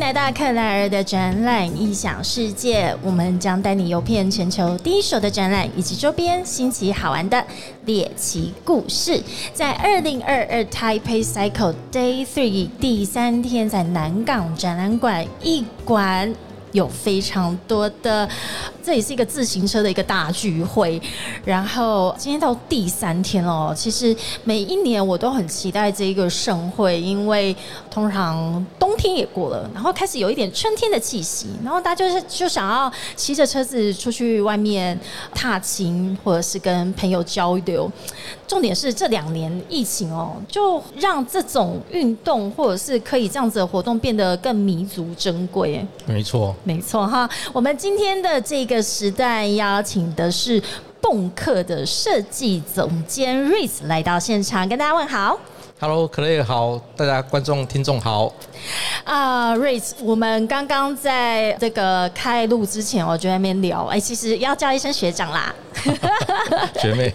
来到克莱尔的展览异想世界，我们将带你游遍全球第一手的展览以及周边新奇好玩的猎奇故事。在二零二二 Taipei Cycle Day Three 第三天，在南港展览馆一馆。有非常多的，这也是一个自行车的一个大聚会。然后今天到第三天哦，其实每一年我都很期待这一个盛会，因为通常冬天也过了，然后开始有一点春天的气息，然后大家就是就想要骑着车子出去外面踏青，或者是跟朋友交流。重点是这两年疫情哦，就让这种运动或者是可以这样子的活动变得更弥足珍贵。没错。没错哈，我们今天的这个时代邀请的是蹦客的设计总监瑞斯来到现场，跟大家问好。Hello，可乐好，大家观众听众好。啊，瑞斯，我们刚刚在这个开录之前，我就在那边聊，哎，其实要叫一声学长啦。学妹，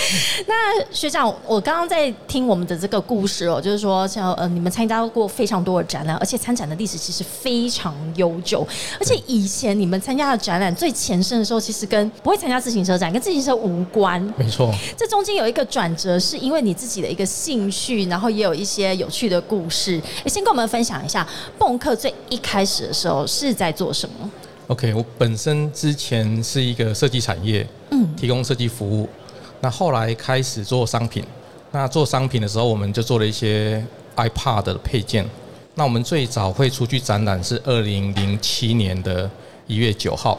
那学长，我刚刚在听我们的这个故事哦，就是说，像呃，你们参加过非常多的展览，而且参展的历史其实非常悠久，而且以前你们参加的展览最前身的时候，其实跟不会参加自行车展，跟自行车无关。没错，这中间有一个转折，是因为你自己的一个兴趣，然后也有一些有趣的故事。先跟我们分享一下，蹦客最一开始的时候是在做什么？OK，我本身之前是一个设计产业，嗯，提供设计服务。那后来开始做商品，那做商品的时候，我们就做了一些 iPad 的配件。那我们最早会出去展览是二零零七年的一月九号。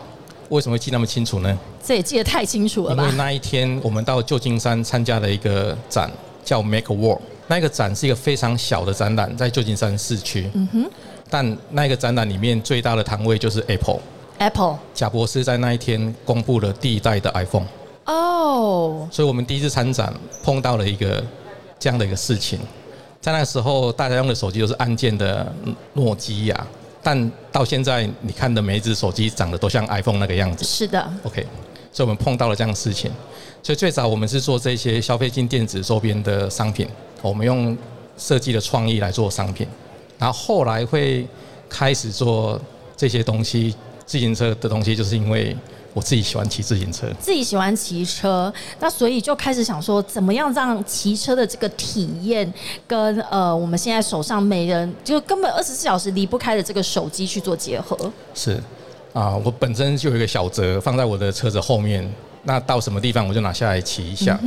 为什么会记那么清楚呢？这也记得太清楚了吧？因为那一天我们到旧金山参加了一个展，叫 Make a World。那个展是一个非常小的展览，在旧金山市区。嗯哼。但那个展览里面最大的摊位就是 Apple。Apple，贾博士在那一天公布了第一代的 iPhone。哦，所以我们第一次参展碰到了一个这样的一个事情。在那个时候，大家用的手机都是按键的诺基亚，但到现在你看的每一只手机长得都像 iPhone 那个样子。是的。OK，所以我们碰到了这样的事情。所以最早我们是做这些消费性电子周边的商品，我们用设计的创意来做商品，然后后来会开始做这些东西。自行车的东西，就是因为我自己喜欢骑自行车，自己喜欢骑车，那所以就开始想说，怎么样让骑车的这个体验跟呃我们现在手上每人就根本二十四小时离不开的这个手机去做结合。是啊，我本身就有一个小折放在我的车子后面，那到什么地方我就拿下来骑一下。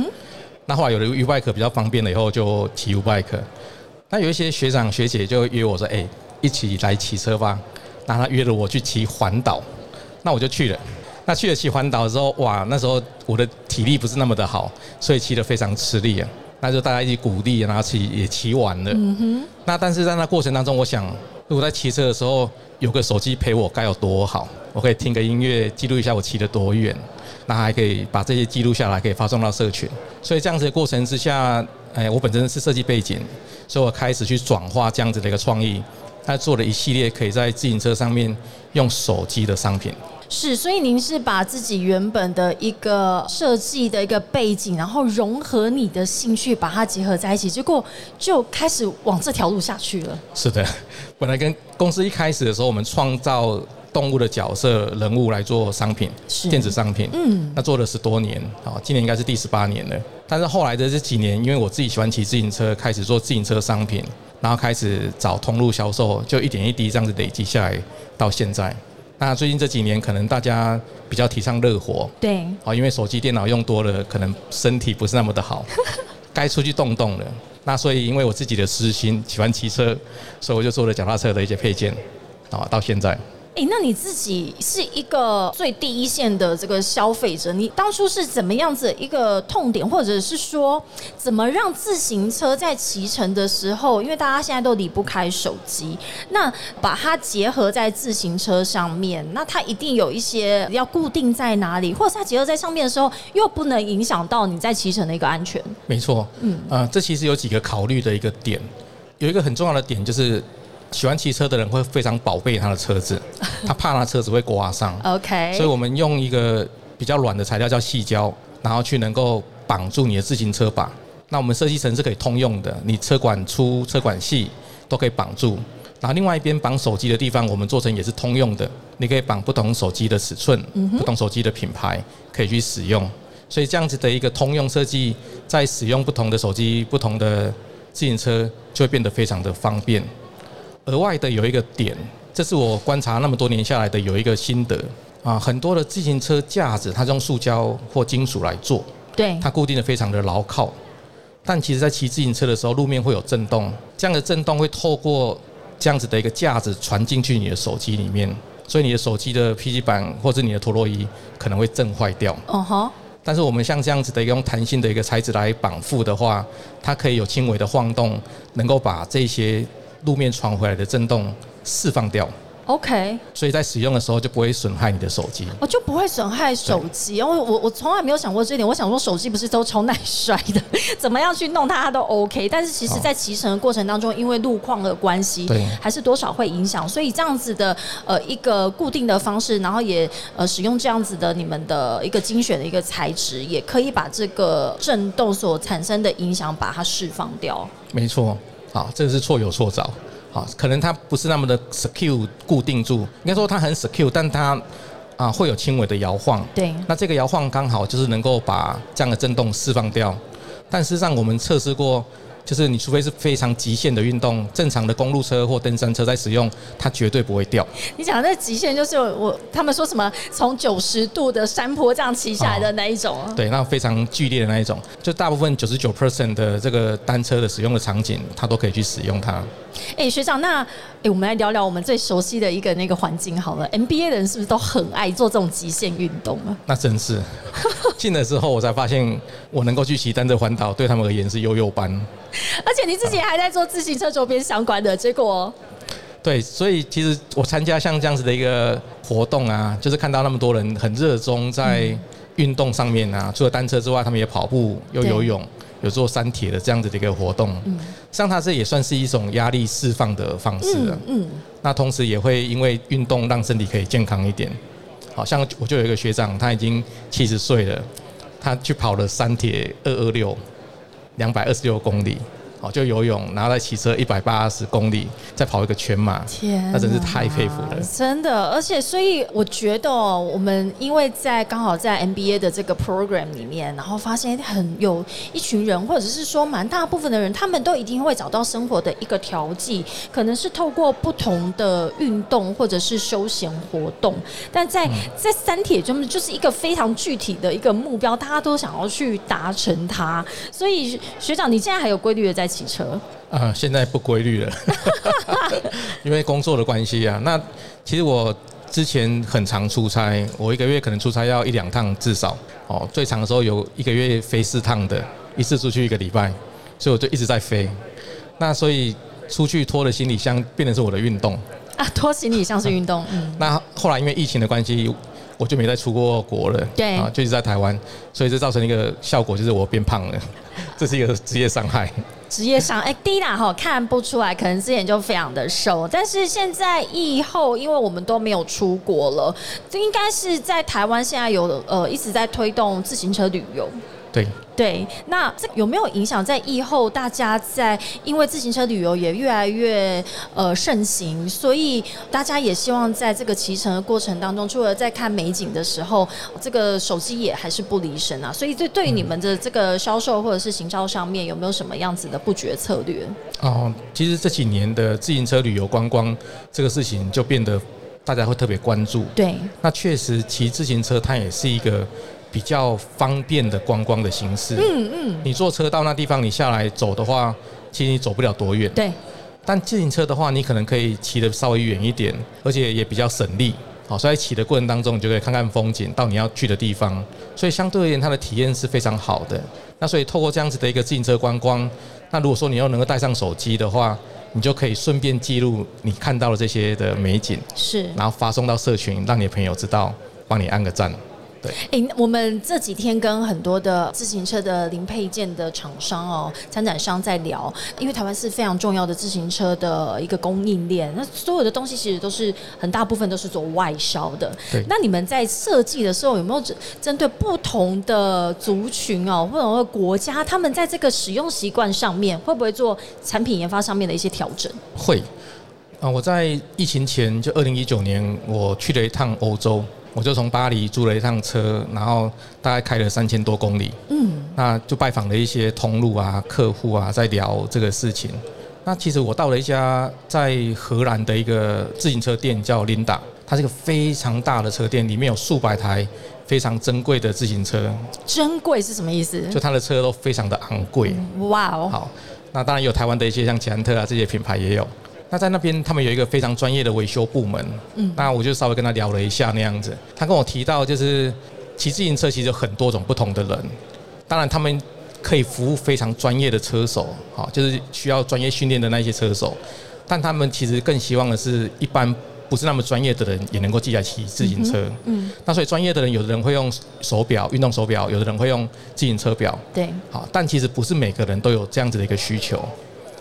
那后来有了 U bike 比较方便了以后，就骑 U bike。那有一些学长学姐就约我说：“哎，一起来骑车吧。”那他约了我去骑环岛，那我就去了。那去了骑环岛的时候，哇，那时候我的体力不是那么的好，所以骑得非常吃力啊。那就大家一起鼓励，然后骑也骑完了。嗯哼。那但是在那过程当中，我想，如果在骑车的时候有个手机陪我，该有多好！我可以听个音乐，记录一下我骑得多远，那还可以把这些记录下来，可以发送到社群。所以这样子的过程之下，哎，我本身是设计背景，所以我开始去转化这样子的一个创意。他做了一系列可以在自行车上面用手机的商品。是，所以您是把自己原本的一个设计的一个背景，然后融合你的兴趣，把它结合在一起，结果就开始往这条路下去了。是的，本来跟公司一开始的时候，我们创造动物的角色人物来做商品，电子商品。嗯，那做了十多年，好，今年应该是第十八年了。但是后来的这几年，因为我自己喜欢骑自行车，开始做自行车商品。然后开始找通路销售，就一点一滴这样子累积下来，到现在。那最近这几年，可能大家比较提倡热活，对，啊，因为手机、电脑用多了，可能身体不是那么的好，该出去动动了。那所以，因为我自己的私心喜欢骑车，所以我就做了脚踏车的一些配件，啊，到现在。哎，那你自己是一个最第一线的这个消费者，你当初是怎么样子一个痛点，或者是说怎么让自行车在骑乘的时候，因为大家现在都离不开手机，那把它结合在自行车上面，那它一定有一些要固定在哪里，或者它结合在上面的时候，又不能影响到你在骑乘的一个安全。没错，嗯，啊，这其实有几个考虑的一个点，有一个很重要的点就是。喜欢骑车的人会非常宝贝他的车子，他怕他车子会刮伤。OK，所以我们用一个比较软的材料叫细胶，然后去能够绑住你的自行车把。那我们设计成是可以通用的，你车管粗、车管细都可以绑住。然后另外一边绑手机的地方，我们做成也是通用的，你可以绑不同手机的尺寸、不同手机的品牌，可以去使用。所以这样子的一个通用设计，在使用不同的手机、不同的自行车，就会变得非常的方便。额外的有一个点，这是我观察那么多年下来的有一个心得啊，很多的自行车架子，它是用塑胶或金属来做，对，它固定的非常的牢靠。但其实，在骑自行车的时候，路面会有震动，这样的震动会透过这样子的一个架子传进去你的手机里面，所以你的手机的 PC 板或者你的陀螺仪可能会震坏掉。哦吼。但是我们像这样子的一个用弹性的一个材质来绑缚的话，它可以有轻微的晃动，能够把这些路面传回来的震动释放掉。OK，所以在使用的时候就不会损害你的手机，我就不会损害手机。因为我我从来没有想过这一点。我想说手机不是都超耐摔的，怎么样去弄它它都 OK。但是其实，在骑乘的过程当中，因为路况的关系，对，还是多少会影响。所以这样子的呃一个固定的方式，然后也呃使用这样子的你们的一个精选的一个材质，也可以把这个震动所产生的影响把它释放掉。没错，好，这个是错有错找。啊，可能它不是那么的 secure 固定住，应该说它很 secure，但它啊会有轻微的摇晃。对，那这个摇晃刚好就是能够把这样的震动释放掉。但事实上，我们测试过。就是你除非是非常极限的运动，正常的公路车或登山车在使用，它绝对不会掉。你讲的极限就是我他们说什么从九十度的山坡这样骑下来的那一种。对，那非常剧烈的那一种，就大部分九十九 percent 的这个单车的使用的场景，它都可以去使用它。哎，学长，那哎，我们来聊聊我们最熟悉的一个那个环境好了。NBA 的人是不是都很爱做这种极限运动啊？那真是，进了之后我才发现，我能够去骑单车环岛，对他们而言是悠悠班。而且你自己还在做自行车周边相关的，结果对，所以其实我参加像这样子的一个活动啊，就是看到那么多人很热衷在运动上面啊，除了单车之外，他们也跑步、又游泳、有做山铁的这样子的一个活动。嗯，像他这也算是一种压力释放的方式了。嗯，那同时也会因为运动让身体可以健康一点。好像我就有一个学长，他已经七十岁了，他去跑了三铁二二六。两百二十六公里，好就游泳，然后再骑车一百八十公里，再跑一个全马，天，那真是太佩服了。真的，而且所以我觉得，我们因为在刚好在 NBA 的这个 program 里面，然后发现很有一群人，或者是说蛮大部分的人，他们都一定会找到生活的一个调剂，可能是透过不同的运动或者是休闲活动，但在在三铁中就是一个非常具体的一个目标，大家都想要去达成它，所以。学长，你现在还有规律的在骑车？啊，现在不规律了，因为工作的关系啊。那其实我之前很常出差，我一个月可能出差要一两趟至少哦，最长的时候有一个月飞四趟的，一次出去一个礼拜，所以我就一直在飞。那所以出去拖的行李箱变成是我的运动啊，拖行李箱是运动。嗯。那后来因为疫情的关系。我就没再出过国了，对啊，就是在台湾，所以这造成一个效果，就是我变胖了，这是一个职业伤害。职业伤哎，第一啦哈，看不出来，可能之前就非常的瘦，但是现在疫后，因为我们都没有出国了，这应该是在台湾现在有呃一直在推动自行车旅游。对对，那这有没有影响在疫后？大家在因为自行车旅游也越来越呃盛行，所以大家也希望在这个骑乘的过程当中，除了在看美景的时候，这个手机也还是不离身啊。所以这对于你们的这个销售或者是行销上面，有没有什么样子的布局策略？哦，其实这几年的自行车旅游观光这个事情就变得大家会特别关注。对，那确实骑自行车它也是一个。比较方便的观光的形式。嗯嗯，你坐车到那地方，你下来走的话，其实你走不了多远。对。但自行车的话，你可能可以骑得稍微远一点，而且也比较省力。好，所以在骑的过程当中，你就可以看看风景，到你要去的地方。所以相对而言，它的体验是非常好的。那所以透过这样子的一个自行车观光，那如果说你又能够带上手机的话，你就可以顺便记录你看到的这些的美景。是。然后发送到社群，让你的朋友知道，帮你按个赞。哎，我们这几天跟很多的自行车的零配件的厂商哦、参展商在聊，因为台湾是非常重要的自行车的一个供应链，那所有的东西其实都是很大部分都是做外销的。对。那你们在设计的时候有没有针针对不同的族群哦，或者国家，他们在这个使用习惯上面会不会做产品研发上面的一些调整？会。啊，我在疫情前就二零一九年，我去了一趟欧洲，我就从巴黎租了一趟车，然后大概开了三千多公里。嗯，那就拜访了一些通路啊、客户啊，在聊这个事情。那其实我到了一家在荷兰的一个自行车店，叫 Linda，它是一个非常大的车店，里面有数百台非常珍贵的自行车。珍贵是什么意思？就它的车都非常的昂贵。哇哦！好，那当然有台湾的一些像捷安特啊这些品牌也有。那在那边他们有一个非常专业的维修部门。嗯，那我就稍微跟他聊了一下那样子。他跟我提到，就是骑自行车其实有很多种不同的人，当然他们。可以服务非常专业的车手，好，就是需要专业训练的那些车手，但他们其实更希望的是，一般不是那么专业的人也能够记来骑自行车。嗯，那所以专业的人，有的人会用手表、运动手表，有的人会用自行车表。对，好，但其实不是每个人都有这样子的一个需求。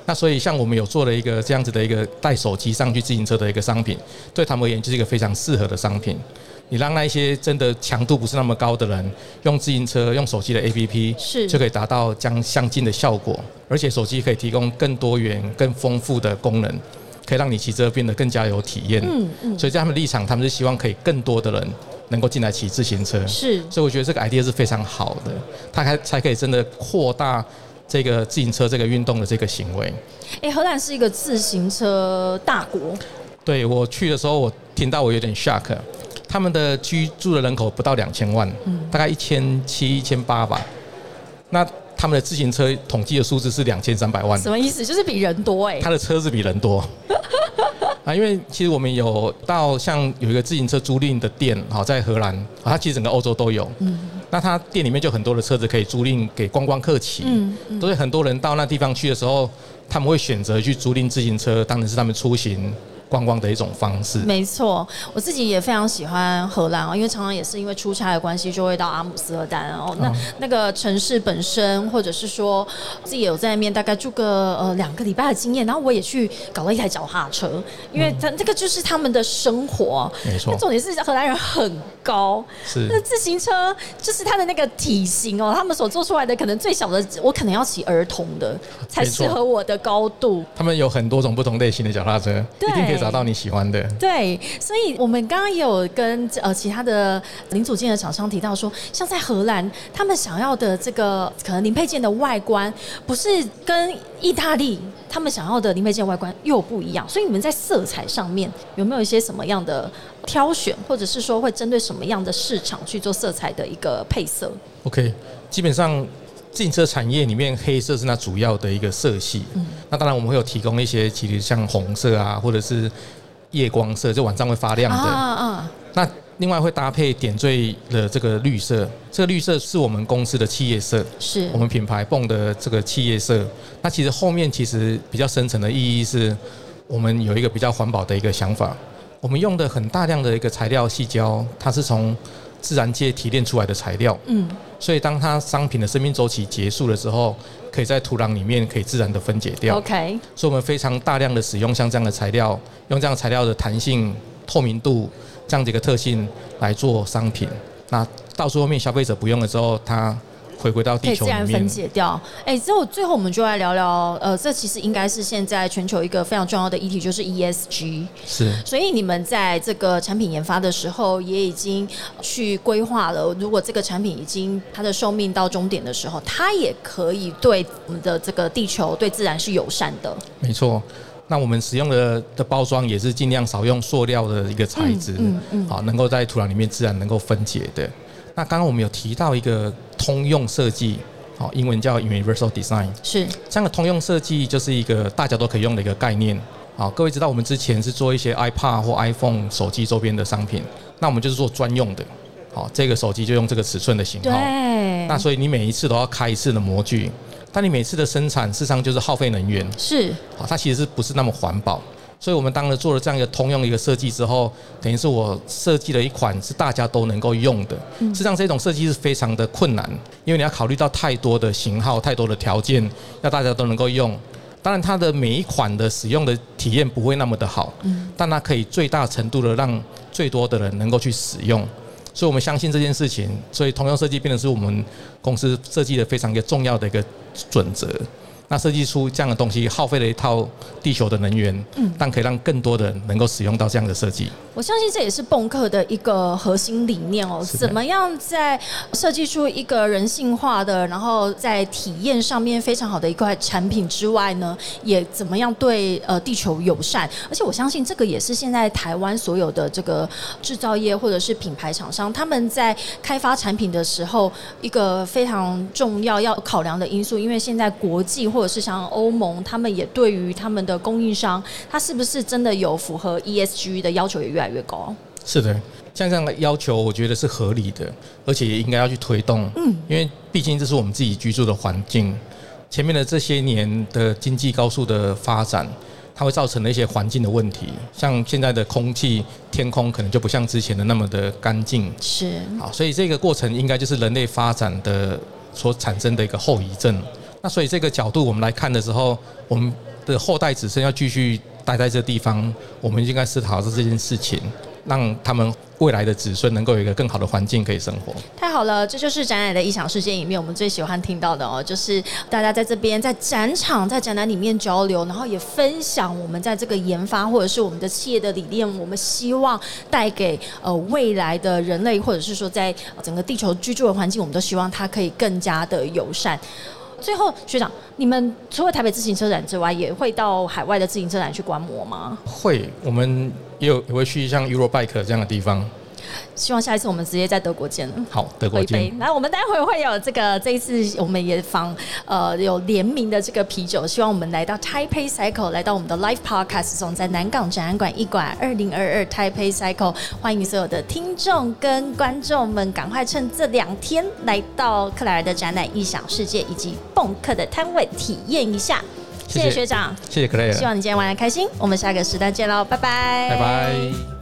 那所以像我们有做了一个这样子的一个带手机上去自行车的一个商品，对他们而言就是一个非常适合的商品。你让那一些真的强度不是那么高的人用自行车、用手机的 APP，是就可以达到将相近的效果，而且手机可以提供更多元、更丰富的功能，可以让你骑车变得更加有体验。嗯嗯。所以在他们立场，他们是希望可以更多的人能够进来骑自行车。是。所以我觉得这个 idea 是非常好的，它才才可以真的扩大这个自行车这个运动的这个行为。哎，荷兰是一个自行车大国。对我去的时候，我听到我有点 shock。他们的居住的人口不到两千万，大概一千七、一千八吧。那他们的自行车统计的数字是两千三百万。什么意思？就是比人多哎。他的车子比人多 啊，因为其实我们有到像有一个自行车租赁的店，好在荷兰，它其实整个欧洲都有。嗯。那他店里面就很多的车子可以租赁给观光客骑。嗯嗯。都是很多人到那地方去的时候，他们会选择去租赁自行车，当然是他们出行。观光的一种方式，没错，我自己也非常喜欢荷兰哦，因为常常也是因为出差的关系，就会到阿姆斯特丹哦。那那个城市本身，或者是说自己有在那边大概住个呃两个礼拜的经验，然后我也去搞了一台脚踏车，因为他这个就是他们的生活，没错。重点是荷兰人很高，是那自行车就是他的那个体型哦，他们所做出来的可能最小的，我可能要骑儿童的才适合我的高度。他们有很多种不同类型的脚踏车，一定可以。找到你喜欢的，对，所以我们刚刚也有跟呃其他的零组件的厂商提到说，像在荷兰，他们想要的这个可能零配件的外观，不是跟意大利他们想要的零配件外观又不一样，所以你们在色彩上面有没有一些什么样的挑选，或者是说会针对什么样的市场去做色彩的一个配色？OK，基本上。自行车产业里面，黑色是那主要的一个色系。嗯，那当然我们会有提供一些，其实像红色啊，或者是夜光色，就晚上会发亮的。啊啊。那另外会搭配点缀的这个绿色，这个绿色是我们公司的企业色，是我们品牌泵的这个企业色。那其实后面其实比较深层的意义是，我们有一个比较环保的一个想法。我们用的很大量的一个材料细胶，它是从自然界提炼出来的材料。嗯。所以，当它商品的生命周期结束的时候，可以在土壤里面可以自然的分解掉。OK。所以，我们非常大量的使用像这样的材料，用这样材料的弹性、透明度这样的一个特性来做商品。那到最后面消费者不用了之后，它。回归到地球可以自然分解掉。哎，之后最后我们就来聊聊，呃，这其实应该是现在全球一个非常重要的议题，就是 ESG。是。所以你们在这个产品研发的时候，也已经去规划了，如果这个产品已经它的寿命到终点的时候，它也可以对我们的这个地球、对自然是友善的。没错。那我们使用的的包装也是尽量少用塑料的一个材质，嗯嗯，好，能够在土壤里面自然能够分解的。那刚刚我们有提到一个通用设计，好，英文叫 Universal Design，是这样的通用设计就是一个大家都可以用的一个概念。好，各位知道我们之前是做一些 iPad 或 iPhone 手机周边的商品，那我们就是做专用的，好，这个手机就用这个尺寸的型号。对。那所以你每一次都要开一次的模具，但你每次的生产事实上就是耗费能源。是。好，它其实是不是那么环保？所以，我们当了做了这样一个通用的一个设计之后，等于是我设计了一款是大家都能够用的。实际上，这种设计是非常的困难，因为你要考虑到太多的型号、太多的条件，要大家都能够用。当然，它的每一款的使用的体验不会那么的好，但它可以最大程度的让最多的人能够去使用。所以我们相信这件事情，所以通用设计变成是我们公司设计的非常一个重要的一个准则。那设计出这样的东西，耗费了一套地球的能源，嗯，但可以让更多的人能够使用到这样的设计。我相信这也是蹦客的一个核心理念哦。怎么样在设计出一个人性化的，然后在体验上面非常好的一块产品之外呢，也怎么样对呃地球友善？而且我相信这个也是现在台湾所有的这个制造业或者是品牌厂商他们在开发产品的时候一个非常重要要考量的因素，因为现在国际或者是像欧盟，他们也对于他们的供应商，他是不是真的有符合 ESG 的要求也越来越高。是的，像这样的要求，我觉得是合理的，而且也应该要去推动。嗯，因为毕竟这是我们自己居住的环境，前面的这些年的经济高速的发展，它会造成了一些环境的问题，像现在的空气、天空可能就不像之前的那么的干净。是，好，所以这个过程应该就是人类发展的所产生的一个后遗症。那所以这个角度我们来看的时候，我们的后代子孙要继续待在这地方，我们应该思考是这件事情。让他们未来的子孙能够有一个更好的环境可以生活。太好了，这就是展览的异想世界里面我们最喜欢听到的哦，就是大家在这边在展场在展览里面交流，然后也分享我们在这个研发或者是我们的企业的理念，我们希望带给呃未来的人类，或者是说在整个地球居住的环境，我们都希望它可以更加的友善。最后，学长，你们除了台北自行车展之外，也会到海外的自行车展去观摩吗？会，我们也有也会去像 Eurobike 这样的地方。希望下一次我们直接在德国见了。好，德国见。来，我们待会会有这个，这一次我们也访呃有联名的这个啤酒，希望我们来到 Taipei Cycle，来到我们的 Live Podcast 中，在南港展览馆一馆二零二二 Taipei Cycle，欢迎所有的听众跟观众们，赶快趁这两天来到克莱尔的展览异想世界以及蹦客的摊位体验一下。谢谢学长，谢谢克莱尔，希望你今天玩的开心。我们下个时段见喽，拜拜，拜拜。